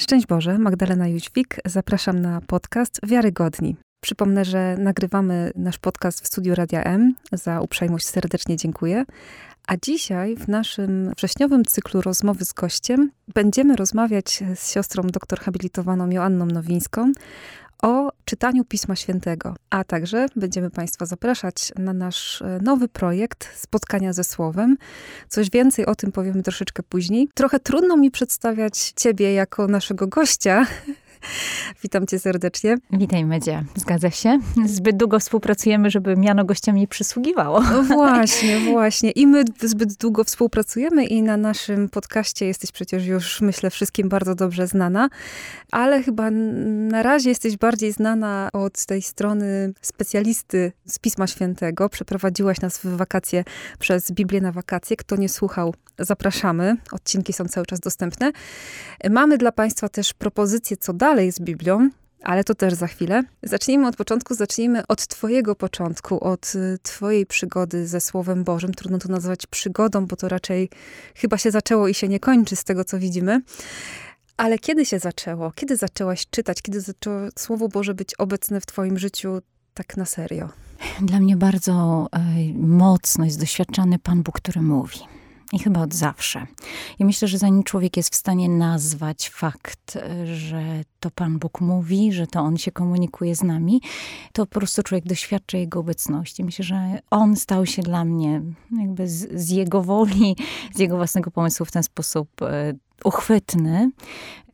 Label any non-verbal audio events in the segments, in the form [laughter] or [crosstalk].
Szczęść Boże, Magdalena Jóźwik. Zapraszam na podcast Wiarygodni. Przypomnę, że nagrywamy nasz podcast w studiu Radia M. Za uprzejmość serdecznie dziękuję. A dzisiaj w naszym wrześniowym cyklu rozmowy z gościem będziemy rozmawiać z siostrą doktor habilitowaną Joanną Nowińską o czytaniu Pisma Świętego, a także będziemy Państwa zapraszać na nasz e, nowy projekt Spotkania ze Słowem. Coś więcej o tym powiemy troszeczkę później. Trochę trudno mi przedstawiać Ciebie jako naszego gościa, Witam cię serdecznie. Witaj, Medzie. Zgadza się. Zbyt długo współpracujemy, żeby miano gościom nie przysługiwało. No właśnie, właśnie. I my zbyt długo współpracujemy i na naszym podcaście jesteś przecież już, myślę, wszystkim bardzo dobrze znana, ale chyba na razie jesteś bardziej znana od tej strony specjalisty z Pisma Świętego. Przeprowadziłaś nas w wakacje przez Biblię na wakacje. Kto nie słuchał, zapraszamy. Odcinki są cały czas dostępne. Mamy dla Państwa też propozycje co dalej z Biblią. Ale to też za chwilę. Zacznijmy od początku, zacznijmy od Twojego początku, od y, Twojej przygody ze Słowem Bożym. Trudno to nazwać przygodą, bo to raczej chyba się zaczęło i się nie kończy z tego, co widzimy. Ale kiedy się zaczęło? Kiedy zaczęłaś czytać? Kiedy zaczęło Słowo Boże być obecne w Twoim życiu tak na serio? Dla mnie bardzo e, mocno jest doświadczany Pan Bóg, który mówi. I chyba od zawsze. I myślę, że zanim człowiek jest w stanie nazwać fakt, że to Pan Bóg mówi, że to On się komunikuje z nami, to po prostu człowiek doświadcza Jego obecności. Myślę, że On stał się dla mnie jakby z, z Jego woli, z Jego własnego pomysłu w ten sposób e, uchwytny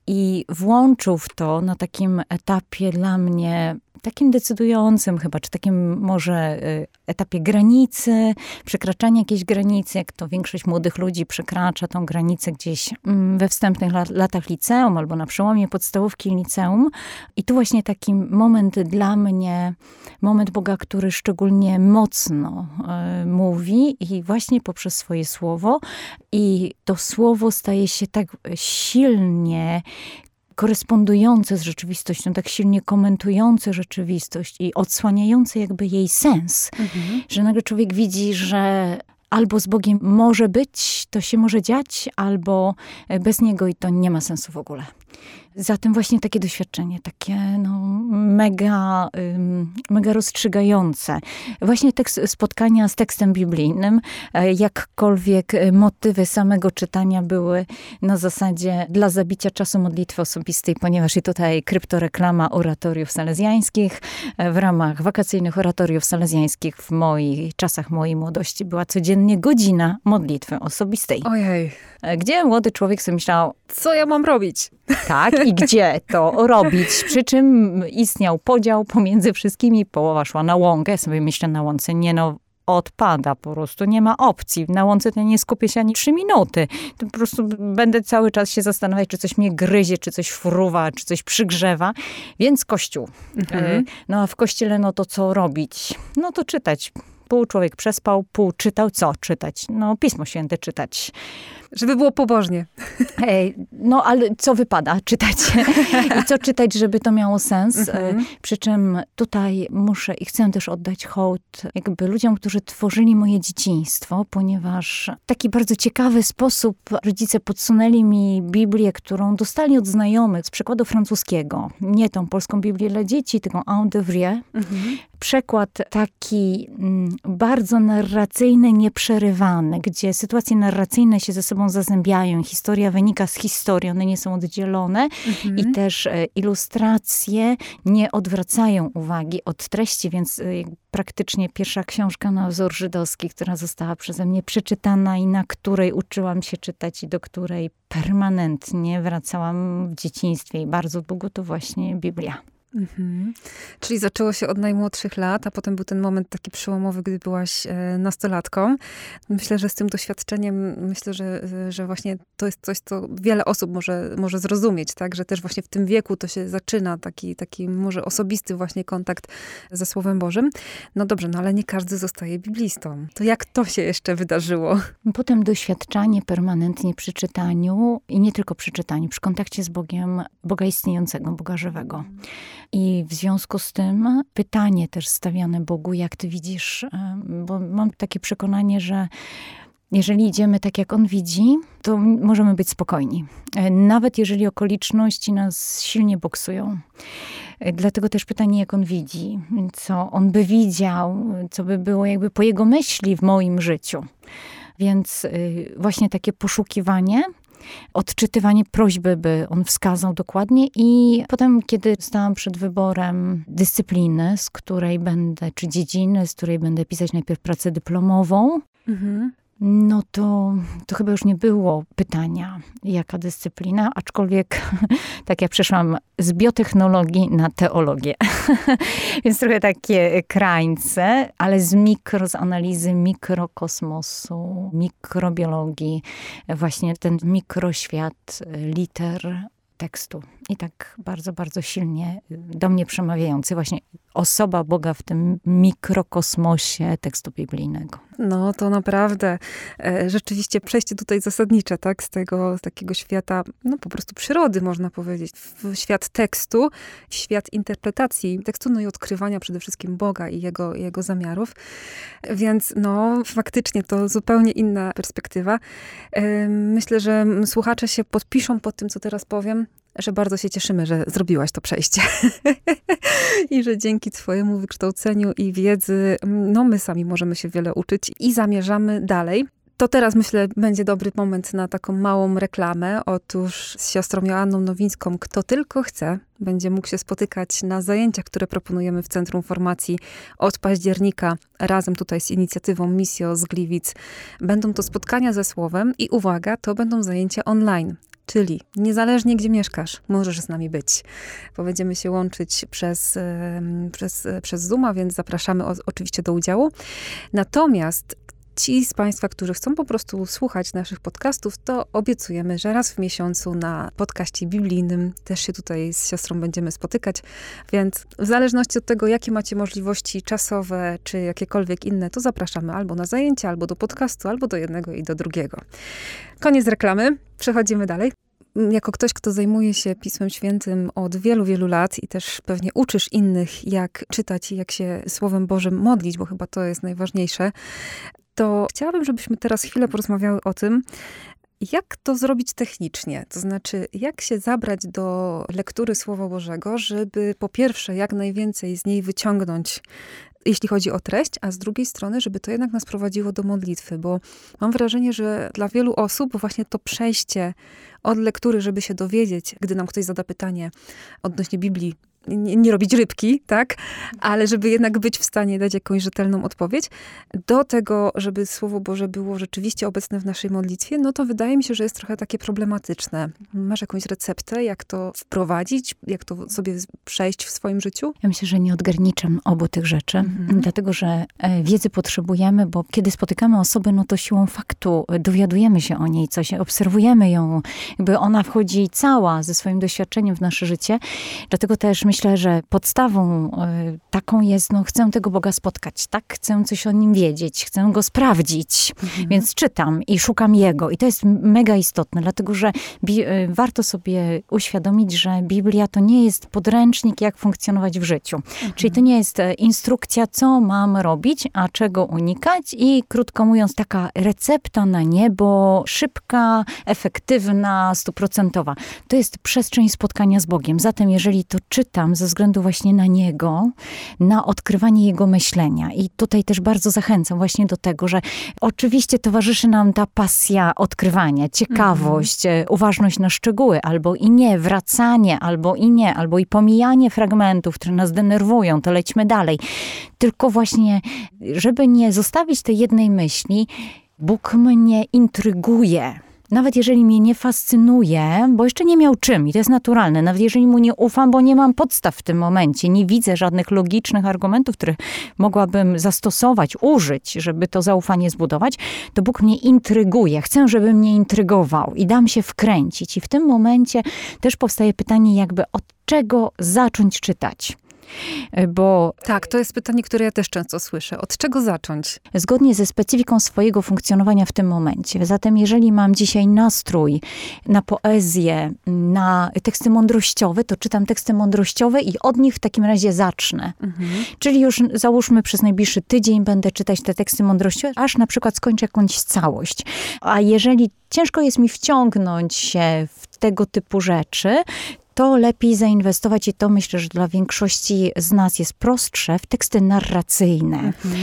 i włączył w to na takim etapie dla mnie takim decydującym chyba, czy takim może y, etapie granicy, przekraczania jakiejś granicy, jak to większość młodych ludzi przekracza tą granicę gdzieś mm, we wstępnych latach liceum albo na przełomie podstawówki i liceum. I tu właśnie taki moment dla mnie, moment Boga, który szczególnie mocno y, mówi i właśnie poprzez swoje słowo. I to słowo staje się tak silnie korespondujące z rzeczywistością, tak silnie komentujące rzeczywistość i odsłaniające jakby jej sens, mhm. że nagle człowiek widzi, że albo z Bogiem może być, to się może dziać, albo bez Niego i to nie ma sensu w ogóle. Zatem właśnie takie doświadczenie, takie no, mega, mega rozstrzygające. Właśnie tekst spotkania z tekstem biblijnym, e, jakkolwiek motywy samego czytania były na zasadzie dla zabicia czasu modlitwy osobistej, ponieważ i tutaj kryptoreklama oratoriów salezjańskich e, w ramach wakacyjnych oratoriów salezjańskich w moich czasach mojej młodości była codziennie godzina modlitwy osobistej. Ojej. E, gdzie młody człowiek sobie myślał, co ja mam robić? Tak, [laughs] i gdzie to robić. Przy czym istniał podział pomiędzy wszystkimi. Połowa szła na łąkę. Ja sobie myślę na łące, nie no, odpada po prostu, nie ma opcji. Na łące to nie skupię się ani trzy minuty. To po prostu będę cały czas się zastanawiać, czy coś mnie gryzie, czy coś fruwa, czy coś przygrzewa. Więc kościół. Mhm. E, no a w kościele, no to co robić? No to czytać. Pół człowiek przespał, pół czytał. Co czytać? No Pismo Święte czytać. Żeby było pobożnie. no ale co wypada czytać? I co czytać, żeby to miało sens? Mhm. Przy czym tutaj muszę i chcę też oddać hołd jakby ludziom, którzy tworzyli moje dzieciństwo, ponieważ w taki bardzo ciekawy sposób rodzice podsunęli mi Biblię, którą dostali od znajomych z przekładu francuskiego. Nie tą polską Biblię dla dzieci, tylko En de Vrie. Mhm. Przekład taki mm, bardzo narracyjny, nieprzerywany, gdzie sytuacje narracyjne się ze sobą zazębiają. Historia wynika z historii, one nie są oddzielone mhm. i też e, ilustracje nie odwracają uwagi od treści, więc e, praktycznie pierwsza książka na wzór żydowski, która została przeze mnie przeczytana i na której uczyłam się czytać i do której permanentnie wracałam w dzieciństwie i bardzo długo to właśnie Biblia. Mhm. Czyli zaczęło się od najmłodszych lat, a potem był ten moment taki przełomowy, gdy byłaś e, nastolatką. Myślę, że z tym doświadczeniem, myślę, że, że właśnie to jest coś, co wiele osób może, może zrozumieć, tak? Że też właśnie w tym wieku to się zaczyna taki, taki może osobisty właśnie kontakt ze Słowem Bożym. No dobrze, no ale nie każdy zostaje biblistą. To jak to się jeszcze wydarzyło? Potem doświadczanie permanentnie przy czytaniu i nie tylko przy czytaniu, przy kontakcie z Bogiem, Boga istniejącego, Boga żywego. I w związku z tym pytanie też stawiane Bogu, jak ty widzisz, bo mam takie przekonanie, że Jeżeli idziemy tak, jak on widzi, to możemy być spokojni. E, nawet jeżeli okoliczności nas silnie boksują. E, dlatego też pytanie, jak on widzi, co on by widział, co by było jakby po jego myśli w moim życiu. Więc y, właśnie takie poszukiwanie, odczytywanie prośby, by on wskazał dokładnie. I potem, kiedy stałam przed wyborem dyscypliny, z której będę, czy dziedziny, z której będę pisać najpierw pracę dyplomową, mhm no to, to chyba już nie było pytania, jaka dyscyplina, aczkolwiek [laughs] tak ja przeszłam z biotechnologii na teologię. [laughs] Więc trochę takie krańce, ale z mikro, z analizy mikrokosmosu, mikrobiologii, właśnie ten mikroświat liter, tekstu. I tak bardzo, bardzo silnie do mnie przemawiający właśnie osoba Boga w tym mikrokosmosie tekstu biblijnego. No to naprawdę e, rzeczywiście przejście tutaj zasadnicze, tak? Z tego z takiego świata, no po prostu przyrody, można powiedzieć, w świat tekstu, w świat interpretacji tekstu, no i odkrywania przede wszystkim Boga i jego, jego zamiarów. Więc no faktycznie to zupełnie inna perspektywa. E, myślę, że słuchacze się podpiszą pod tym, co teraz powiem że bardzo się cieszymy, że zrobiłaś to przejście. [laughs] I że dzięki Twojemu wykształceniu i wiedzy, no my sami możemy się wiele uczyć i zamierzamy dalej. To teraz myślę, będzie dobry moment na taką małą reklamę. Otóż z siostrą Joanną Nowińską, kto tylko chce, będzie mógł się spotykać na zajęciach, które proponujemy w Centrum Formacji od października, razem tutaj z inicjatywą Misjo z Gliwic. Będą to spotkania ze słowem i uwaga, to będą zajęcia online. Czyli niezależnie gdzie mieszkasz, możesz z nami być, bo będziemy się łączyć przez, przez, przez Zooma, więc zapraszamy o, oczywiście do udziału. Natomiast ci z Państwa, którzy chcą po prostu słuchać naszych podcastów, to obiecujemy, że raz w miesiącu na podcaście biblijnym też się tutaj z siostrą będziemy spotykać, więc w zależności od tego, jakie macie możliwości czasowe, czy jakiekolwiek inne, to zapraszamy albo na zajęcia, albo do podcastu, albo do jednego i do drugiego. Koniec reklamy, przechodzimy dalej. Jako ktoś, kto zajmuje się Pismem Świętym od wielu, wielu lat i też pewnie uczysz innych, jak czytać i jak się Słowem Bożym modlić, bo chyba to jest najważniejsze, to chciałabym, żebyśmy teraz chwilę porozmawiały o tym, jak to zrobić technicznie? To znaczy, jak się zabrać do lektury Słowa Bożego, żeby po pierwsze, jak najwięcej z niej wyciągnąć, jeśli chodzi o treść, a z drugiej strony, żeby to jednak nas prowadziło do modlitwy, bo mam wrażenie, że dla wielu osób właśnie to przejście od lektury, żeby się dowiedzieć, gdy nam ktoś zada pytanie odnośnie Biblii, nie, nie, robić rybki, tak? Ale żeby jednak być w stanie dać jakąś rzetelną odpowiedź. Do tego, żeby Słowo Boże było rzeczywiście obecne w naszej modlitwie, no to wydaje mi się, że jest trochę takie problematyczne. Masz jakąś receptę, jak to wprowadzić, jak to sobie przejść w swoim życiu? Ja myślę, że nie odgarniczam obu tych rzeczy, mhm. dlatego, że e, wiedzy potrzebujemy, bo kiedy spotykamy osobę, no to siłą faktu dowiadujemy się o niej coś, obserwujemy ją, jakby ona wchodzi cała ze swoim doświadczeniem w nasze życie. Dlatego też myślę, myślę, że podstawą e, taką jest, no chcę tego Boga spotkać, tak? Chcę coś o nim wiedzieć, chcę go sprawdzić, mhm. więc czytam i szukam Jego. I to jest mega istotne, dlatego że e, warto sobie uświadomić, że Biblia to nie jest podręcznik, jak funkcjonować w życiu. Mhm. Czyli to nie jest e, instrukcja, co mam robić, a czego unikać i krótko mówiąc, taka recepta na niebo, szybka, efektywna, stuprocentowa. To jest przestrzeń spotkania z Bogiem. Zatem jeżeli to czytam, ze względu właśnie na niego, na odkrywanie jego myślenia. I tutaj też bardzo zachęcam właśnie do tego, że oczywiście towarzyszy nam ta pasja odkrywania, ciekawość, mhm. uważność na szczegóły, albo i nie, wracanie, albo i nie, albo i pomijanie fragmentów, które nas denerwują, to lećmy dalej. Tylko właśnie, żeby nie zostawić tej jednej myśli, Bóg mnie intryguje nawet jeżeli mnie nie fascynuje, bo jeszcze nie miał czym i to jest naturalne, nawet jeżeli mu nie ufam, bo nie mam podstaw w tym momencie, nie widzę żadnych logicznych argumentów, które mogłabym zastosować, użyć, żeby to zaufanie zbudować, to Bóg mnie intryguje. Chcę, żeby mnie intrygował i dam się wkręcić. I w tym momencie też powstaje pytanie, jakby od czego zacząć czytać. Bo tak, to jest pytanie, które ja też często słyszę. Od czego zacząć? Zgodnie ze specyfiką swojego funkcjonowania w tym momencie. Zatem, jeżeli mam dzisiaj nastrój na poezję, na teksty mądrościowe, to czytam teksty mądrościowe i od nich w takim razie zacznę. Mhm. Czyli już załóżmy przez najbliższy tydzień będę czytać te teksty mądrościowe, aż na przykład skończę jakąś całość. A jeżeli ciężko jest mi wciągnąć się w tego typu rzeczy, to lepiej zainwestować i to myślę, że dla większości z nas jest prostsze w teksty narracyjne. Mhm.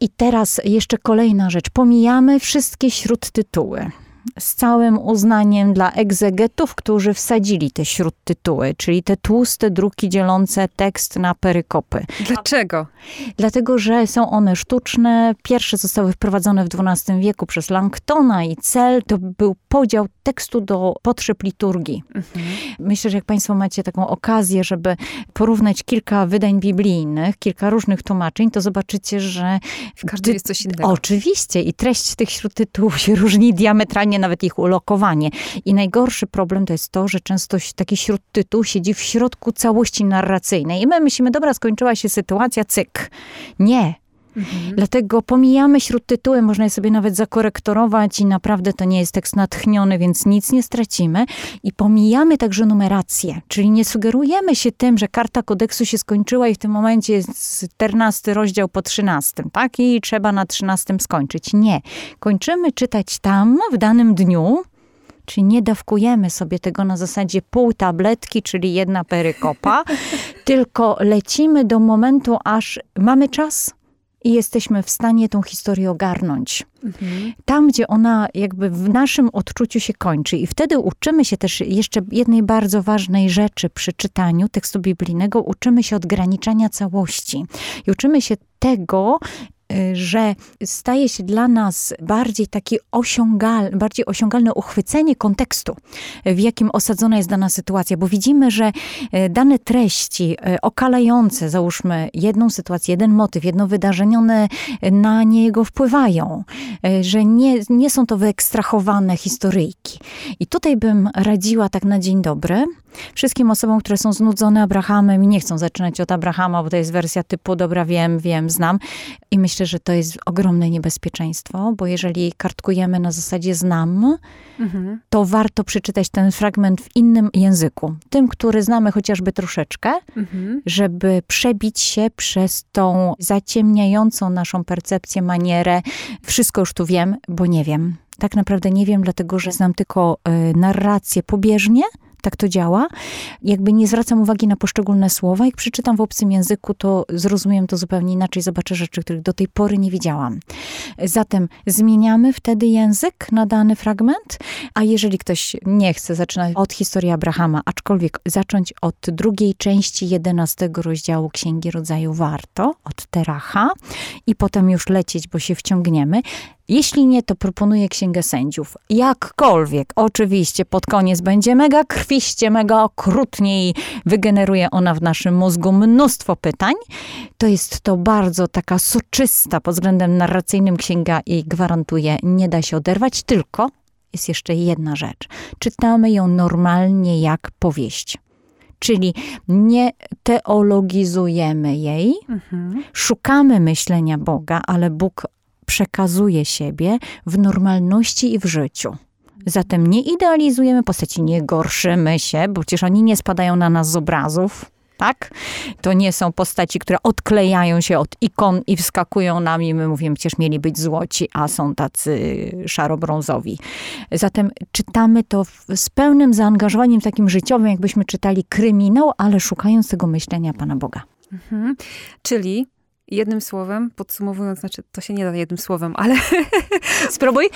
I teraz jeszcze kolejna rzecz. Pomijamy wszystkie śródtytuły z całym uznaniem dla egzegetów, którzy wsadzili te śródtytuły, czyli te tłuste druki dzielące tekst na perykopy. Dlaczego? Dlatego, że są one sztuczne. Pierwsze zostały wprowadzone w XII wieku przez Langtona i cel to był podział tekstu do potrzeb liturgii. Mhm. Myślę, że jak Państwo macie taką okazję, żeby porównać kilka wydań biblijnych, kilka różnych tłumaczeń, to zobaczycie, że... W każdym jest coś innego. Oczywiście. I treść tych śródtytułów się różni diametralnie, nawet ich ulokowanie. I najgorszy problem to jest to, że często taki śródtytuł siedzi w środku całości narracyjnej. I my myślimy, dobra, skończyła się sytuacja, cyk. Nie. Mhm. Dlatego pomijamy śródtytuły, można je sobie nawet zakorektorować i naprawdę to nie jest tekst natchniony, więc nic nie stracimy. I pomijamy także numerację, czyli nie sugerujemy się tym, że karta kodeksu się skończyła i w tym momencie jest 14 rozdział po 13, tak? I trzeba na 13 skończyć. Nie. Kończymy czytać tam w danym dniu, Czyli nie dawkujemy sobie tego na zasadzie pół tabletki, czyli jedna perykopa, [laughs] tylko lecimy do momentu, aż mamy czas, i jesteśmy w stanie tą historię ogarnąć. Mhm. Tam, gdzie ona jakby w naszym odczuciu się kończy. I wtedy uczymy się też jeszcze jednej bardzo ważnej rzeczy przy czytaniu tekstu biblijnego. Uczymy się odgraniczania całości. I uczymy się tego, że staje się dla nas bardziej taki osiągalny, bardziej osiągalne uchwycenie kontekstu, w jakim osadzona jest dana sytuacja, bo widzimy, że y, dane treści y, okalające, załóżmy jedną sytuację, jeden motyw, jedno wydarzenie, one na niego wpływają, że nie, nie są to wyekstrahowane historyjki. I tutaj bym radziła tak na dzień dobry, wszystkim osobom, które są znudzone Abrahamem i nie chcą zaczynać od Abrahama, bo to jest wersja typu dobra, wiem, wiem, znam. I myślę, że to jest ogromne niebezpieczeństwo, bo jeżeli kartkujemy na zasadzie znam, mhm. to warto przeczytać ten fragment w innym języku. Tym, który znamy chociażby troszeczkę, mhm. żeby przebić się przez tą zaciemniającą naszą percepcję, manierę. Wszystko już tu wiem, bo nie wiem. Tak naprawdę nie wiem, dlatego że znam tylko y, narrację pobieżnie, tak to działa. Jakby nie zwracam uwagi na poszczególne słowa. Jak przeczytam w obcym języku, to zrozumiem to zupełnie inaczej, zobaczę rzeczy, których do tej pory nie widziałam. Zatem zmieniamy wtedy język na dany fragment, a jeżeli ktoś nie chce zaczynać od historii Abrahama, aczkolwiek zacząć od drugiej części jedenastego rozdziału Księgi Rodzaju warto, od Teracha i potem już lecieć, bo się wciągniemy, jeśli nie, to proponuję Księgę Sędziów. Jakkolwiek, oczywiście, pod koniec będzie mega krwiście, mega okrutnie i wygeneruje ona w naszym mózgu mnóstwo pytań. To jest to bardzo taka soczysta pod względem narracyjnym księga i gwarantuję, nie da się oderwać, tylko jest jeszcze jedna rzecz. Czytamy ją normalnie jak powieść. Czyli nie teologizujemy jej, mhm. szukamy myślenia Boga, ale Bóg przekazuje siebie w normalności i w życiu. Zatem nie idealizujemy postaci, nie gorszymy się, bo przecież oni nie spadają na nas z obrazów, tak? To nie są postaci, które odklejają się od ikon i wskakują nami. My mówimy, przecież mieli być złoci, a są tacy szarobrązowi. Zatem czytamy to z pełnym zaangażowaniem takim życiowym, jakbyśmy czytali kryminał, ale szukając tego myślenia Pana Boga. Mhm. Czyli jednym słowem, podsumowując, znaczy to się nie da jednym słowem, ale [laughs] spróbuj,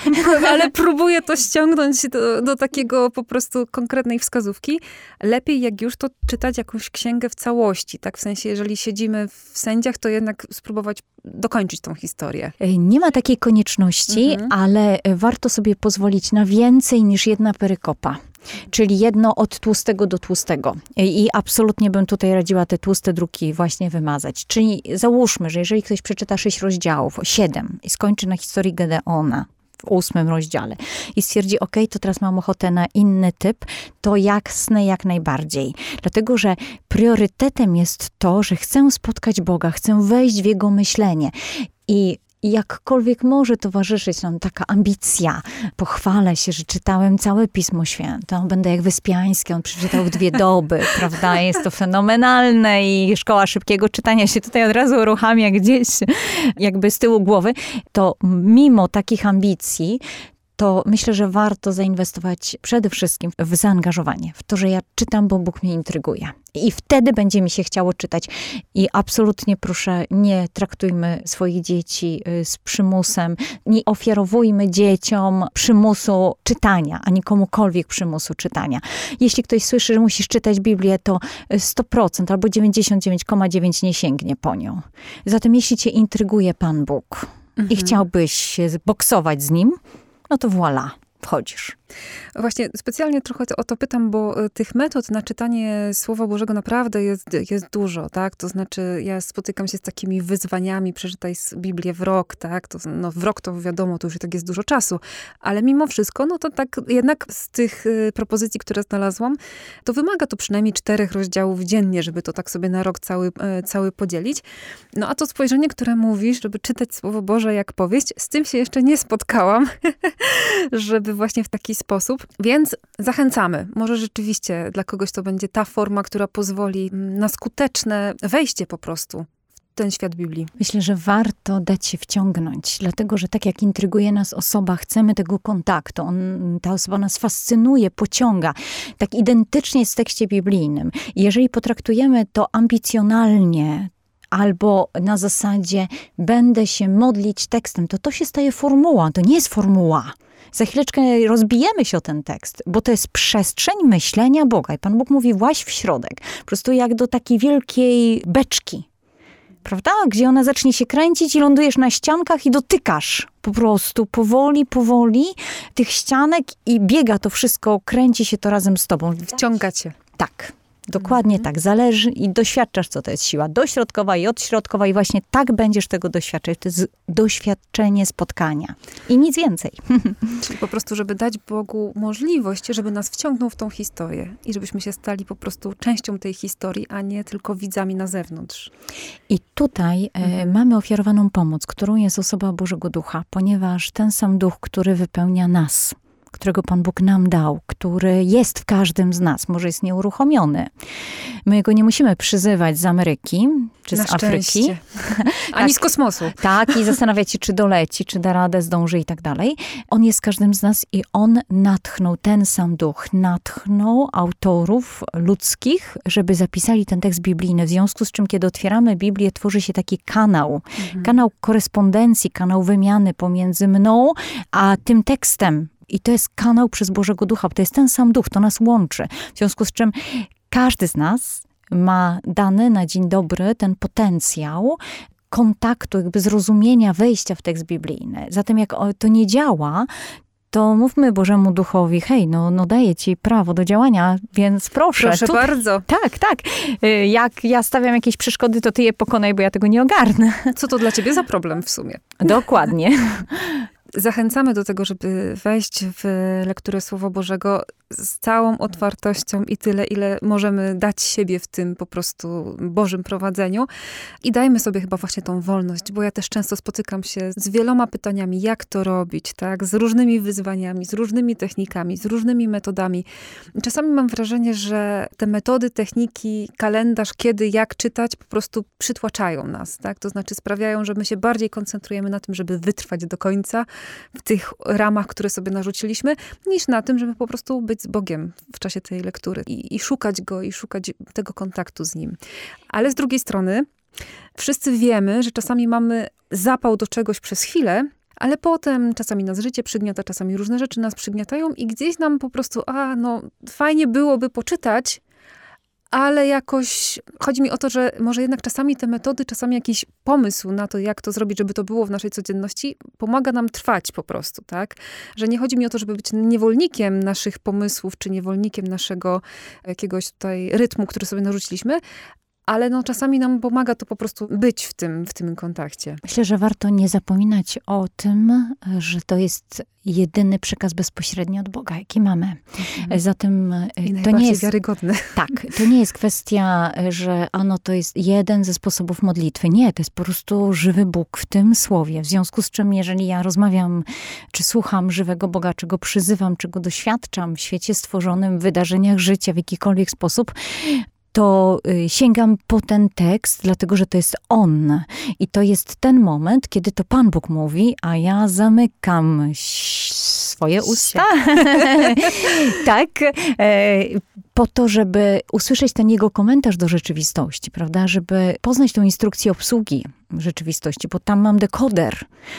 ale próbuję to ściągnąć do, do, takiego po prostu konkretnej wskazówki. Lepiej jak już to czytać jakąś księgę w całości, tak? W sensie, jeżeli siedzimy w sędziach, to jednak spróbować dokończyć tą historię. Nie ma takiej konieczności, mhm. ale warto sobie pozwolić na więcej niż jedna perykopa. Czyli jedno od tłustego do tłustego. I absolutnie bym tutaj radziła te tłuste druki właśnie wymazać. Czyli załóżmy, że jeżeli ktoś przeczyta sześć rozdziałów, siedem i skończy na historii Gedeona, w ósmym rozdziale i stwierdzi, ok, to teraz mam ochotę na inny typ, to jasne jak najbardziej. Dlatego, że priorytetem jest to, że chcę spotkać Boga, chcę wejść w Jego myślenie. I jakkolwiek może towarzyszyć nam taka ambicja, pochwalę się, że czytałem całe Pismo Święte, będę jak Wyspiański, on przeczytał w dwie [laughs] doby, prawda, jest to fenomenalne i szkoła szybkiego czytania się tutaj od razu uruchamia gdzieś jakby z tyłu głowy, to mimo takich ambicji, to myślę, że warto zainwestować przede wszystkim w zaangażowanie, w to, że ja czytam, bo Bóg mnie intryguje. I wtedy będzie mi się chciało czytać. I absolutnie proszę, nie traktujmy swoich dzieci y, z przymusem, nie ofiarowujmy dzieciom przymusu czytania, ani komukolwiek przymusu czytania. Jeśli ktoś słyszy, że musisz czytać Biblię, to 100% albo 99,9 nie sięgnie po nią. Zatem jeśli cię intryguje Pan Bóg mhm. i chciałbyś się boksować z nim, no to voilà, wchodzisz. Właśnie specjalnie trochę o to pytam, bo e, tych metod na czytanie Słowa Bożego naprawdę jest, jest dużo, tak? To znaczy, ja spotykam się z takimi wyzwaniami, przeczytaj Biblię w rok, tak? To, no, w rok to wiadomo, to już tak jest dużo czasu, ale mimo wszystko, no to tak jednak z tych y, propozycji, które znalazłam, to wymaga to przynajmniej czterech rozdziałów dziennie, żeby to tak sobie na rok cały, y, cały podzielić. No a to spojrzenie, które mówisz, żeby czytać Słowo Boże jak powieść, z tym się jeszcze nie spotkałam, [laughs] żeby właśnie w taki sposób. Więc zachęcamy. Może rzeczywiście dla kogoś to będzie ta forma, która pozwoli na skuteczne wejście po prostu ten świat Biblii. Myślę, że warto dać się wciągnąć, dlatego że tak jak intryguje nas osoba, chcemy tego kontaktu, on, ta osoba nas fascynuje, pociąga, tak identycznie w tekście biblijnym. Jeżeli potraktujemy to ambicjonalnie, albo na zasadzie będę się modlić tekstem, to to się staje formuła. To nie jest formuła. Za chwileczkę rozbijemy się o ten tekst, bo to jest przestrzeń myślenia Boga. I Pan Bóg mówi właśnie w środek. Po prostu jak do takiej wielkiej beczki. Prawda? Gdzie ona zacznie się kręcić i lądujesz na ściankach i dotykasz po prostu powoli, powoli tych ścianek i biega to wszystko, kręci się to razem z tobą. Wciąga cię. Tak. Dokładnie mhm. tak, zależy i doświadczasz, co to jest siła dośrodkowa i odśrodkowa i właśnie tak będziesz tego doświadczać. To jest doświadczenie spotkania i nic więcej. [laughs] Czyli po prostu, żeby dać Bogu możliwość, żeby nas wciągnął w tą historię i żebyśmy się stali po prostu częścią tej historii, a nie tylko widzami na zewnątrz. I tutaj e, mhm. mamy ofiarowaną pomoc, którą jest osoba Bożego Ducha, ponieważ ten sam Duch, który wypełnia nas, którego Pan Bóg nam dał, który jest w każdym z nas, może jest nieuruchomiony. My go nie musimy przyzywać z Ameryki czy Na z Afryki. Ani [laughs] tak, z kosmosu. Tak, i zastanawiać się, czy doleci, czy da radę, zdąży i tak dalej. On jest w każdym z nas i on natchnął, ten sam duch, natchnął autorów ludzkich, żeby zapisali ten tekst biblijny. W związku z czym, kiedy otwieramy Biblię, tworzy się taki kanał. Mhm. Kanał korespondencji, kanał wymiany pomiędzy mną a tym tekstem, i to jest kanał przez Bożego Ducha, to jest ten sam Duch, to nas łączy. W związku z czym każdy z nas ma dany na dzień dobry ten potencjał kontaktu, jakby zrozumienia, wejścia w tekst biblijny. Zatem jak to nie działa, to mówmy Bożemu Duchowi, hej, no, no daję ci prawo do działania, więc proszę. Proszę tu, bardzo. Tak, tak. Y, jak ja stawiam jakieś przeszkody, to ty je pokonaj, bo ja tego nie ogarnę. Co to dla ciebie za problem w sumie? Dokładnie. [laughs] Zachęcamy do tego, żeby wejść w lekturę Słowa Bożego z całą otwartością i tyle, ile możemy dać siebie w tym po prostu Bożym prowadzeniu. I dajmy sobie chyba właśnie tą wolność, bo ja też często spotykam się z wieloma pytaniami, jak to robić, tak? Z różnymi wyzwaniami, z różnymi technikami, z różnymi metodami. Czasami mam wrażenie, że te metody, techniki, kalendarz, kiedy, jak czytać, po prostu przytłaczają nas, tak? To znaczy sprawiają, że my się bardziej koncentrujemy na tym, żeby wytrwać do końca w tych ramach, które sobie narzuciliśmy, niż na tym, żeby po prostu być z Bogiem w czasie tej lektury i, i szukać Go, i szukać tego kontaktu z Nim. Ale z drugiej strony, wszyscy wiemy, że czasami mamy zapał do czegoś przez chwilę, ale potem czasami nas życie przygniata, czasami różne rzeczy nas przygniatają i gdzieś nam po prostu, a no fajnie byłoby poczytać, ale jakoś chodzi mi o to, że może jednak czasami te metody, czasami jakiś pomysł na to, jak to zrobić, żeby to było w naszej codzienności, pomaga nam trwać po prostu, tak? Że nie chodzi mi o to, żeby być niewolnikiem naszych pomysłów, czy niewolnikiem naszego jakiegoś tutaj rytmu, który sobie narzuciliśmy, ale no, czasami nam pomaga to po prostu być w tym, w tym kontakcie. Myślę, że warto nie zapominać o tym, że to jest jedyny przekaz bezpośredni od Boga, jaki mamy. Mhm. Zatem e, I to nie jest wiarygodny. [laughs] Tak, to nie jest kwestia, że ano to jest jeden ze sposobów modlitwy. Nie, to jest po prostu żywy Bóg w tym słowie. W związku z czym, jeżeli ja rozmawiam, czy słucham żywego Boga, czy go przyzywam, czy go doświadczam w świecie stworzonym, w wydarzeniach życia w jakikolwiek sposób, to y, sięgam po ten tekst, dlatego że to jest on. I to jest ten moment, kiedy to Pan Bóg mówi, a ja zamykam swoje usta. [laughs] tak. Po to, żeby usłyszeć ten jego komentarz do rzeczywistości, prawda? Żeby poznać tą instrukcję obsługi rzeczywistości, bo tam mam dekoder.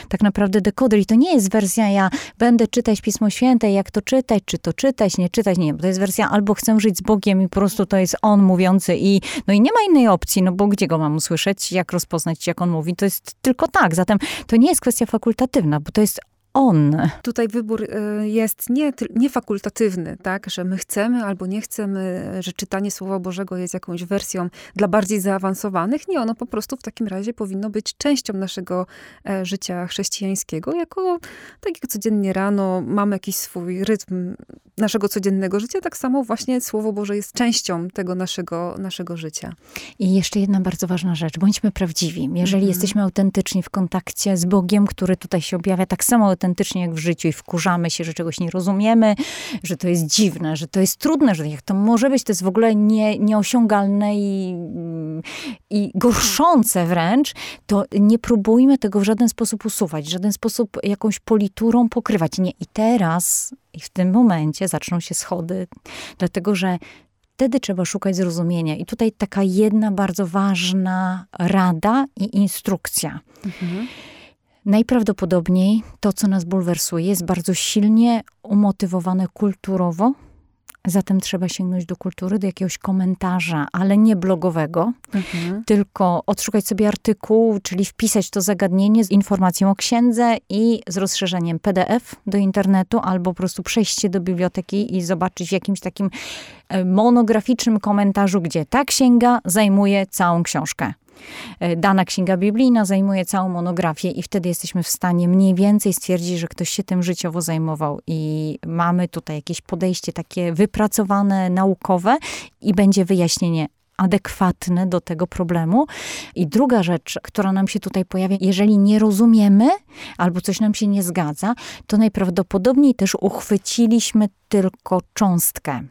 Tak naprawdę dekoder. I to nie jest wersja, ja będę czytać Pismo Święte, jak to czytać, czy to czytać, nie czytać, nie. Bo to jest wersja albo chcę żyć z Bogiem i po prostu to jest On mówiący i no i nie ma innej opcji, no bo gdzie go mam usłyszeć, jak rozpoznać, jak On mówi. To jest tylko tak. Zatem to nie jest kwestia fakultatywna, bo to jest on. Tutaj wybór y, jest nie, nie fakultatywny, tak, że my chcemy albo nie chcemy, że czytanie Słowa Bożego jest jakąś wersją dla bardziej zaawansowanych. Nie, ono po prostu w takim razie powinno być częścią naszego e, życia chrześcijańskiego, jako tak jak codziennie rano mamy jakiś swój rytm naszego codziennego życia, tak samo właśnie Słowo Boże jest częścią tego naszego, naszego życia. I jeszcze jedna bardzo ważna rzecz. Bądźmy prawdziwi. Jeżeli mhm. jesteśmy autentyczni w kontakcie z Bogiem, który tutaj się objawia tak samo autentycznie jak w życiu i wkurzamy się, że czegoś nie rozumiemy, że to jest dziwne, że to jest trudne, że jak to może być, to jest w ogóle nie, nieosiągalne i, i gorszące wręcz, to nie próbujmy tego w żaden sposób usuwać, w żaden sposób jakąś politurą pokrywać. Nie. I teraz, i w tym momencie zaczną się schody, dlatego że wtedy trzeba szukać zrozumienia. I tutaj taka jedna bardzo ważna rada i instrukcja. Mhm. Najprawdopodobniej to, co nas bulwersuje, jest bardzo silnie umotywowane kulturowo. Zatem trzeba sięgnąć do kultury, do jakiegoś komentarza, ale nie blogowego, mhm. tylko odszukać sobie artykuł, czyli wpisać to zagadnienie z informacją o księdze i z rozszerzeniem PDF do internetu, albo po prostu przejście do biblioteki i zobaczyć w jakimś takim e, monograficznym komentarzu, gdzie ta księga zajmuje całą książkę. E, dana księga biblijna zajmuje całą monografię i wtedy jesteśmy w stanie mniej więcej stwierdzić, że ktoś się tym życiowo zajmował i mamy tutaj jakieś podejście takie wypracowane, naukowe i będzie wyjaśnienie adekwatne do tego problemu. I druga rzecz, która nam się tutaj pojawia, jeżeli nie rozumiemy albo coś nam się nie zgadza, to najprawdopodobniej też uchwyciliśmy tylko cząstkę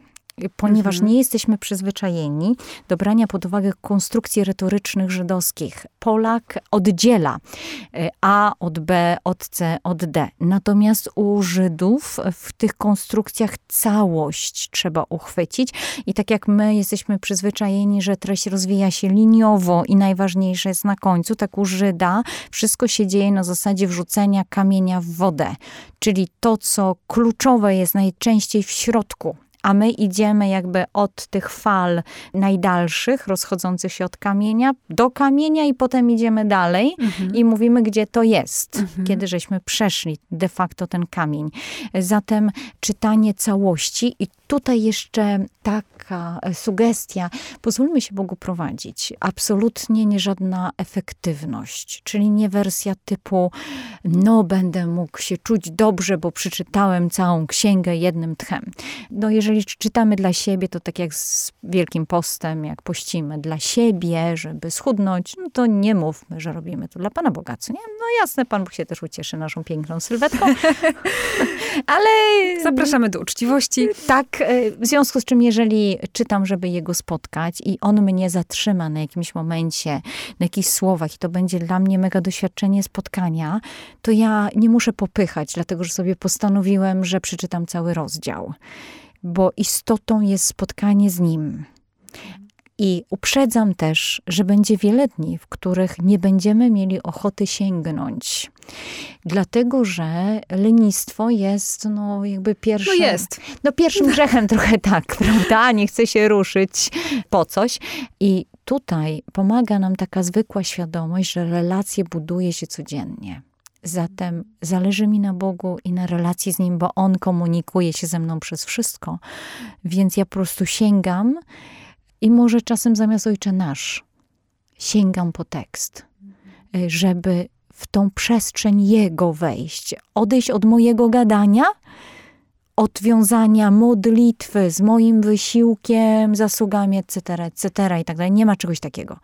ponieważ mhm. nie jesteśmy przyzwyczajeni do brania pod uwagę konstrukcji retorycznych żydowskich. Polak oddziela e, A od B, od C, od D. Natomiast u Żydów w tych konstrukcjach całość trzeba uchwycić. I tak jak my jesteśmy przyzwyczajeni, że treść rozwija się liniowo i najważniejsze jest na końcu, tak u Żyda wszystko się dzieje na zasadzie wrzucenia kamienia w wodę. Czyli to, co kluczowe jest najczęściej w środku a my idziemy jakby od tych fal najdalszych, rozchodzących się od kamienia, do kamienia i potem idziemy dalej mhm. i mówimy, gdzie to jest, mhm. kiedy żeśmy przeszli de facto ten kamień. Zatem czytanie całości i tutaj jeszcze taka sugestia, pozwólmy się Bogu prowadzić. Absolutnie nie żadna efektywność, czyli nie wersja typu, no będę mógł się czuć dobrze, bo przeczytałem całą księgę jednym tchem. No jeżeli czytamy dla siebie, to tak jak z Wielkim Postem, jak pościmy dla siebie, żeby schudnąć, no to nie mówmy, że robimy to dla Pana Boga, co nie? No jasne, Pan Bóg się też ucieszy naszą piękną sylwetką, [laughs] ale... Zapraszamy do uczciwości. Tak, E, w związku z czym, jeżeli czytam, żeby jego spotkać i on mnie zatrzyma na jakimś momencie, na jakichś słowach i to będzie dla mnie mega doświadczenie spotkania, to ja nie muszę popychać, dlatego że sobie postanowiłem, że przeczytam cały rozdział. Bo istotą jest spotkanie z nim. I uprzedzam też, że będzie wiele dni, w których nie będziemy mieli ochoty sięgnąć. Dlatego, że lenistwo jest no jakby pierwszym... No jest. No pierwszym grzechem [laughs] trochę tak, prawda? Nie chce się ruszyć po coś. I tutaj pomaga nam taka zwykła świadomość, że relacje buduje się codziennie. Zatem zależy mi na Bogu i na relacji z Nim, bo On komunikuje się ze mną przez wszystko. Więc ja po prostu sięgam I może czasem zamiast ojcze nasz sięgam po tekst, żeby w tą przestrzeń jego wejść, odejść od mojego gadania, odwiązania modlitwy z moim wysiłkiem, zasługami, etc., etc. i tak dalej. Nie ma czegoś takiego.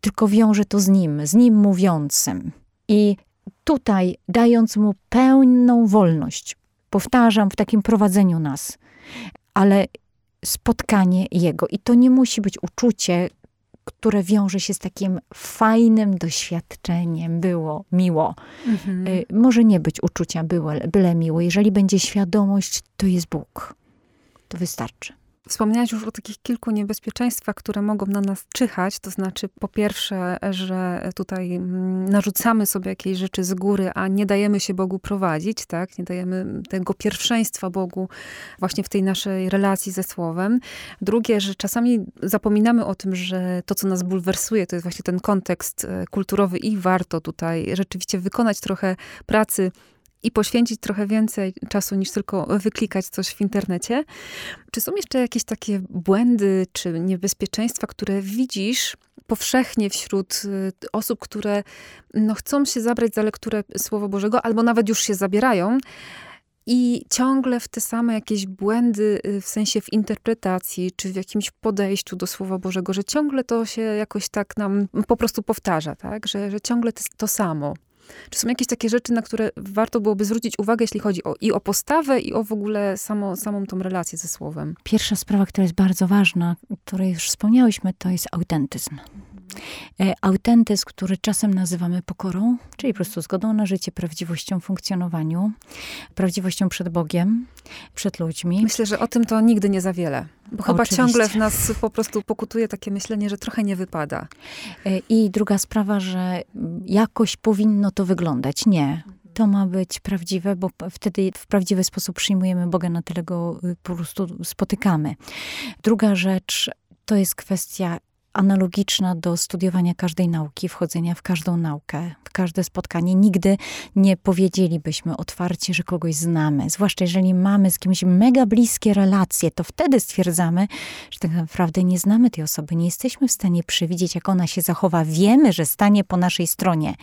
Tylko wiąże to z nim, z nim mówiącym. I tutaj, dając mu pełną wolność, powtarzam, w takim prowadzeniu nas, ale spotkanie jego. I to nie musi być uczucie, które wiąże się z takim fajnym doświadczeniem. Było miło. Mhm. Y, może nie być uczucia było, byle miło. Jeżeli będzie świadomość, to jest Bóg. To wystarczy. Wspomniałaś już o takich kilku niebezpieczeństwach, które mogą na nas czyhać. To znaczy, po pierwsze, że tutaj mm, narzucamy sobie jakieś rzeczy z góry, a nie dajemy się Bogu prowadzić, tak? Nie dajemy tego pierwszeństwa Bogu właśnie w tej naszej relacji ze Słowem. Drugie, że czasami zapominamy o tym, że to, co nas bulwersuje, to jest właśnie ten kontekst e, kulturowy i warto tutaj rzeczywiście wykonać trochę pracy i poświęcić trochę więcej czasu niż tylko wyklikać coś w internecie. Czy są jeszcze jakieś takie błędy czy niebezpieczeństwa, które widzisz powszechnie wśród y, osób, które no, chcą się zabrać za lekturę Słowa Bożego, albo nawet już się zabierają, i ciągle w te same jakieś błędy, y, w sensie w interpretacji, czy w jakimś podejściu do Słowa Bożego, że ciągle to się jakoś tak nam po prostu powtarza, tak? Że, że ciągle to, to samo. Czy są jakieś takie rzeczy, na które warto byłoby zwrócić uwagę, jeśli chodzi o, i o postawę, i o w ogóle samo, samą tą relację ze słowem? Pierwsza sprawa, która jest bardzo ważna, o której już wspomniałyśmy, to jest autentyzm. E, autentyzm, który czasem nazywamy pokorą, czyli po prostu zgodą na życie, prawdziwością funkcjonowaniu, prawdziwością przed Bogiem, przed ludźmi. Myślę, że o tym to nigdy nie za wiele. Bo chyba Oczywiście. ciągle w nas po prostu pokutuje takie myślenie, że trochę nie wypada. E, I druga sprawa, że jakoś powinno to wyglądać. Nie. To ma być prawdziwe, bo wtedy w prawdziwy sposób przyjmujemy Boga, na tyle go y, po prostu spotykamy. Druga rzecz to jest kwestia analogiczna do studiowania każdej nauki, wchodzenia w każdą naukę, w każde spotkanie. Nigdy nie powiedzielibyśmy otwarcie, że kogoś znamy. Zwłaszcza jeżeli mamy z kimś mega bliskie relacje, to wtedy stwierdzamy, że tak naprawdę nie znamy tej osoby, nie jesteśmy w stanie przewidzieć, jak ona się zachowa. Wiemy, że stanie po naszej stronie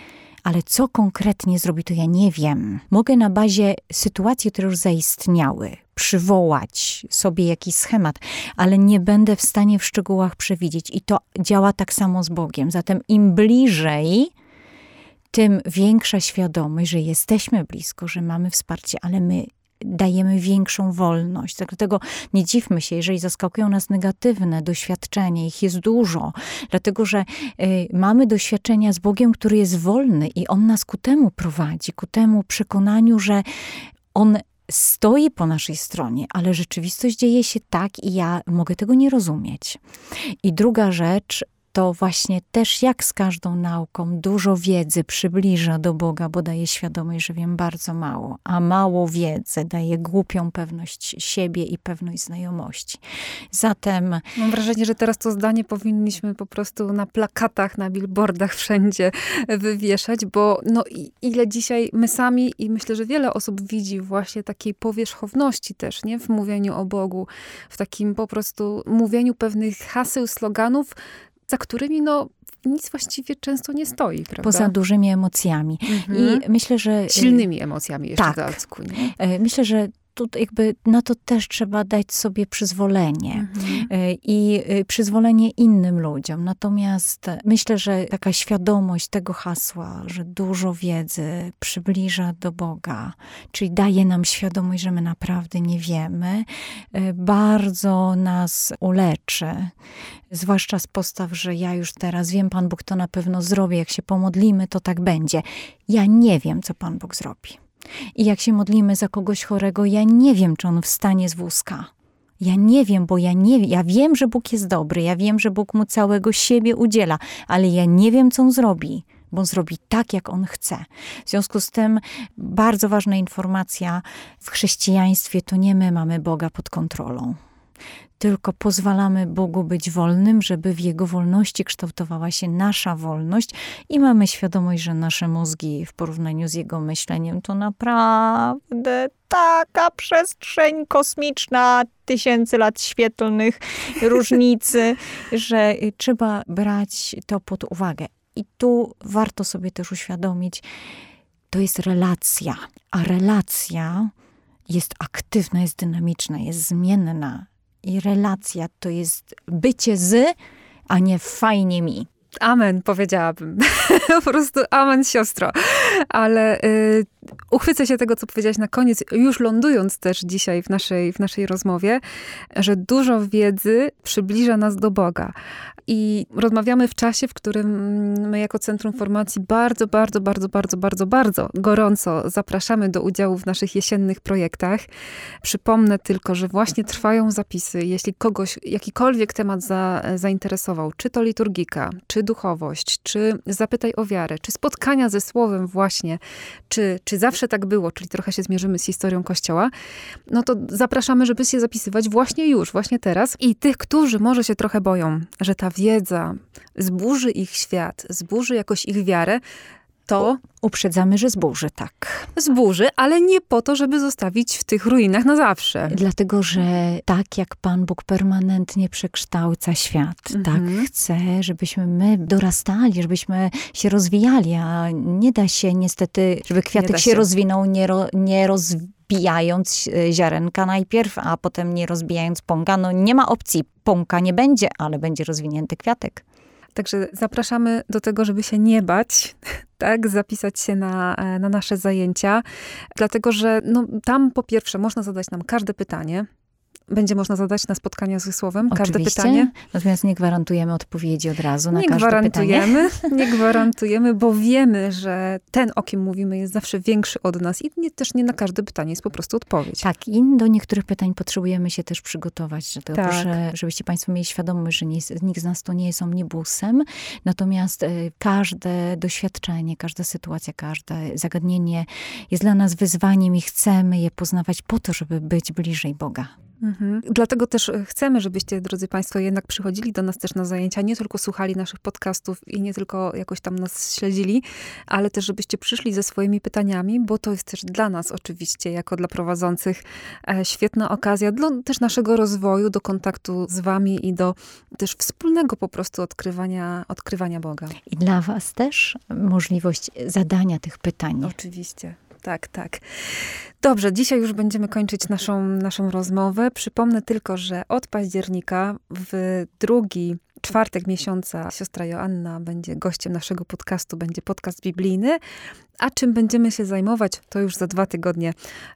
ale co konkretnie zrobi, to ja nie wiem. Mogę na bazie sytuacji, które już zaistniały, przywołać sobie jakiś schemat, ale nie będę w stanie w szczegółach przewidzieć. I to działa tak samo z Bogiem. Zatem im bliżej, tym większa świadomość, że jesteśmy blisko, że mamy wsparcie, ale my dajemy większą wolność. Dlatego nie dziwmy się, jeżeli zaskakują nas negatywne doświadczenia, ich jest dużo, dlatego że y, mamy doświadczenia z Bogiem, który jest wolny i On nas ku temu prowadzi, ku temu przekonaniu, że On stoi po naszej stronie, ale rzeczywistość dzieje się tak i ja mogę tego nie rozumieć. I druga rzecz, to właśnie też jak z każdą nauką dużo wiedzy przybliża do Boga, bo daje świadomość, że wiem bardzo mało, a mało wiedzy daje głupią pewność siebie i pewność znajomości. Zatem... Mam wrażenie, że teraz to zdanie powinniśmy po prostu na plakatach, na billboardach wszędzie wywieszać, bo no ile dzisiaj my sami i myślę, że wiele osób widzi właśnie takiej powierzchowności też, nie? W mówieniu o Bogu, w takim po prostu mówieniu pewnych haseł, sloganów, za którymi no nic właściwie często nie stoi, prawda? Poza dużymi emocjami. Mhm. I myślę, że... Silnymi emocjami jeszcze tak. dodatku, nie? E, myślę, że tu jakby na to też trzeba dać sobie przyzwolenie mhm. E, i e, przyzwolenie innym ludziom. Natomiast myślę, że taka świadomość tego hasła, że dużo wiedzy przybliża do Boga, czyli daje nam świadomość, że my naprawdę nie wiemy, e, bardzo nas uleczy. Zwłaszcza z postaw, że ja już teraz wiem, Pan Bóg to na pewno zrobi, jak się pomodlimy, to tak będzie. Ja nie wiem, co Pan Bóg zrobi. I jak się modlimy za kogoś chorego, ja nie wiem, czy on wstanie z wózka. Ja nie wiem, bo ja nie ja wiem, że Bóg jest dobry, ja wiem, że Bóg mu całego siebie udziela, ale ja nie wiem, co on zrobi, bo on zrobi tak, jak on chce. W związku z tym bardzo ważna informacja w chrześcijaństwie to nie my mamy Boga pod kontrolą tylko pozwalamy Bogu być wolnym, żeby w Jego wolności kształtowała się nasza wolność i mamy świadomość, że nasze mózgi w porównaniu z Jego myśleniem to naprawdę taka przestrzeń kosmiczna, tysięcy lat świetlnych różnicy, [laughs] że trzeba brać to pod uwagę. I tu warto sobie też uświadomić, to jest relacja, a relacja jest aktywna, jest dynamiczna, jest zmienna. I relacja to jest bycie z, a nie fajnie mi. Amen, powiedziałabym. [laughs] po prostu amen, siostro. Ale y, uchwycę się tego, co powiedziałaś na koniec, już lądując też dzisiaj w naszej, w naszej rozmowie, że dużo wiedzy przybliża nas do Boga. I rozmawiamy w czasie, w którym my jako Centrum Formacji bardzo, bardzo, bardzo, bardzo, bardzo, bardzo gorąco zapraszamy do udziału w naszych jesiennych projektach. Przypomnę tylko, że właśnie trwają zapisy. Jeśli kogoś jakikolwiek temat za, zainteresował, czy to liturgika, czy duchowość, czy zapytaj o wiarę, czy spotkania ze Słowem właśnie, czy, czy zawsze tak było, czyli trochę się zmierzymy z historią Kościoła, no to zapraszamy, żeby się zapisywać właśnie już, właśnie teraz. I tych, którzy może się trochę boją, że ta wiedza zburzy ich świat, zburzy jakoś ich wiarę, to uprzedzamy, że zburzy, tak. Zburzy, ale nie po to, żeby zostawić w tych ruinach na zawsze. Dlatego, że tak jak Pan Bóg permanentnie przekształca świat, tak mhm. tak chce, żebyśmy my dorastali, żebyśmy się rozwijali, a nie da się niestety, żeby kwiatek się. się rozwinął, nie, ro, nie rozbijając e, ziarenka najpierw, a potem nie rozbijając pąka. No nie ma opcji. Pąka nie będzie, ale będzie rozwinięty kwiatek. Także zapraszamy do tego, żeby się nie bać, [laughs] tak, zapisać się na, e, na nasze zajęcia, dlatego że no, tam po pierwsze można zadać nam każde pytanie, będzie można zadać na spotkaniu ze Słowem każde Oczywiście, pytanie. Natomiast nie gwarantujemy odpowiedzi od razu na nie każde gwarantujemy, pytanie. Nie [laughs] gwarantujemy, bo wiemy, że ten, o kim mówimy, jest zawsze większy od nas i nie, też nie na każde pytanie jest po prostu odpowiedź. Tak, i do niektórych pytań potrzebujemy się też przygotować, to, tak. że, żebyście Państwo mieli świadomość, że nie, nikt z nas to nie jest omnibusem, natomiast y, każde doświadczenie, każda sytuacja, każde zagadnienie jest dla nas wyzwaniem i chcemy je poznawać po to, żeby być bliżej Boga. Mhm. Dlatego też e, chcemy, żebyście, drodzy Państwo, jednak przychodzili do nas też na zajęcia, nie tylko słuchali naszych podcastów i nie tylko jakoś tam nas śledzili, ale też, żebyście przyszli ze swoimi pytaniami, bo to jest też dla nas oczywiście, jako dla prowadzących, e, świetna okazja dla też naszego rozwoju, do kontaktu z Wami i do też wspólnego po prostu odkrywania, odkrywania Boga. I dla Was też możliwość zadania tych pytań. Oczywiście tak, tak. Dobrze, dzisiaj już będziemy kończyć naszą, naszą rozmowę. Przypomnę tylko, że od października w drugi czwartek miesiąca siostra Joanna będzie gościem naszego podcastu, będzie podcast biblijny. A czym będziemy się zajmować, to już za dwa tygodnie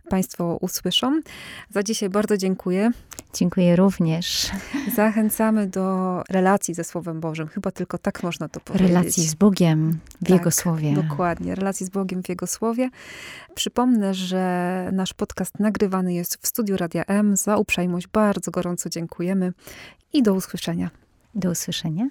Państwo usłyszą. Za dzisiaj bardzo dziękuję. Dziękuję również. Zachęcamy do relacji ze Słowem Bożym. Chyba tylko tak można to powiedzieć. Relacji z Bogiem w tak, Jego Słowie. Dokładnie, relacji z Bogiem w Jego Słowie. Przypomnę, że nasz podcast nagrywany jest w studiu Radia M. Za uprzejmość bardzo gorąco dziękujemy i do usłyszenia. Do usłyszenia.